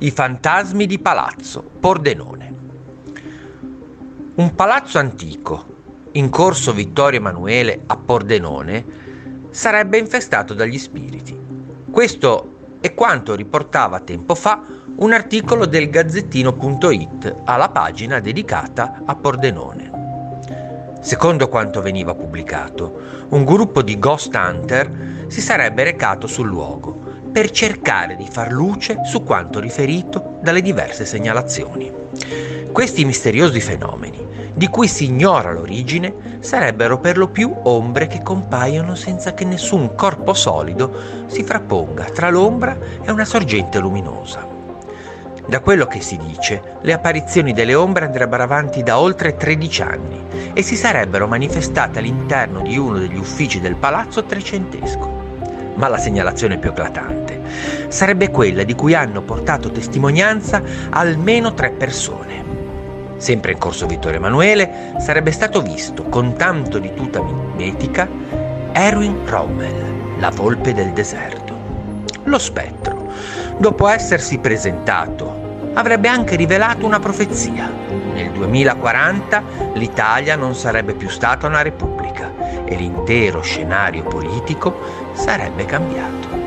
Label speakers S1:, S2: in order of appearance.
S1: I fantasmi di Palazzo Pordenone. Un palazzo antico, in corso Vittorio Emanuele a Pordenone, sarebbe infestato dagli spiriti. Questo è quanto riportava tempo fa un articolo del Gazzettino.it alla pagina dedicata a Pordenone. Secondo quanto veniva pubblicato, un gruppo di ghost hunter si sarebbe recato sul luogo per cercare di far luce su quanto riferito dalle diverse segnalazioni. Questi misteriosi fenomeni, di cui si ignora l'origine, sarebbero per lo più ombre che compaiono senza che nessun corpo solido si frapponga tra l'ombra e una sorgente luminosa. Da quello che si dice, le apparizioni delle ombre andrebbero avanti da oltre 13 anni e si sarebbero manifestate all'interno di uno degli uffici del palazzo trecentesco ma la segnalazione più eclatante sarebbe quella di cui hanno portato testimonianza almeno tre persone. Sempre in corso Vittorio Emanuele sarebbe stato visto con tanto di tuta mimetica Erwin Rommel, la volpe del deserto. Lo spettro, dopo essersi presentato, avrebbe anche rivelato una profezia. Nel 2040 l'Italia non sarebbe più stata una repubblica e l'intero scenario politico sarebbe cambiato.